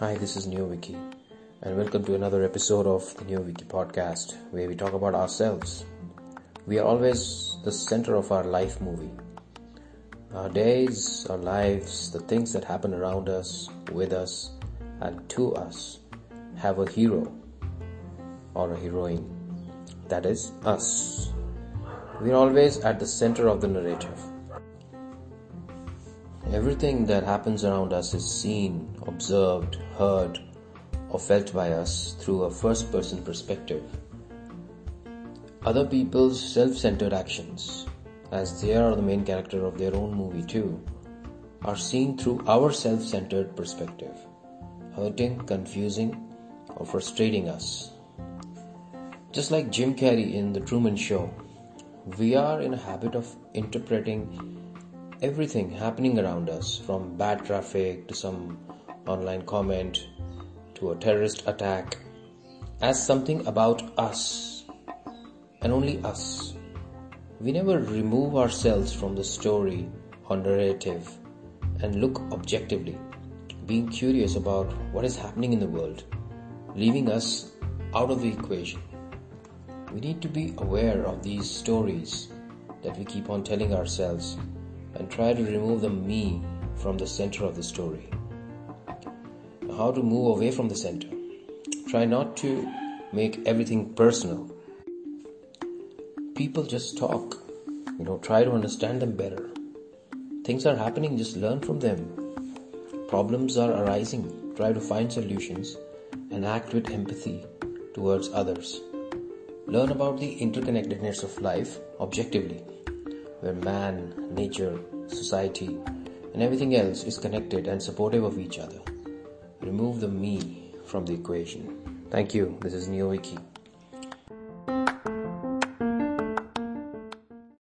Hi, this is NeoViky, and welcome to another episode of the NeoViky podcast where we talk about ourselves. We are always the center of our life movie. Our days, our lives, the things that happen around us, with us, and to us have a hero or a heroine. That is us. We are always at the center of the narrative. Everything that happens around us is seen, observed, heard, or felt by us through a first person perspective. Other people's self centered actions, as they are the main character of their own movie too, are seen through our self centered perspective, hurting, confusing, or frustrating us. Just like Jim Carrey in The Truman Show, we are in a habit of interpreting everything happening around us from bad traffic to some online comment to a terrorist attack as something about us and only us. We never remove ourselves from the story or narrative and look objectively, being curious about what is happening in the world, leaving us out of the equation. We need to be aware of these stories that we keep on telling ourselves and try to remove the me from the center of the story. How to move away from the center. Try not to make everything personal. People just talk. You know, try to understand them better. Things are happening, just learn from them. Problems are arising. Try to find solutions and act with empathy towards others. Learn about the interconnectedness of life objectively where man, nature, society, and everything else is connected and supportive of each other. Remove the me from the equation. Thank you. This is NeoViky.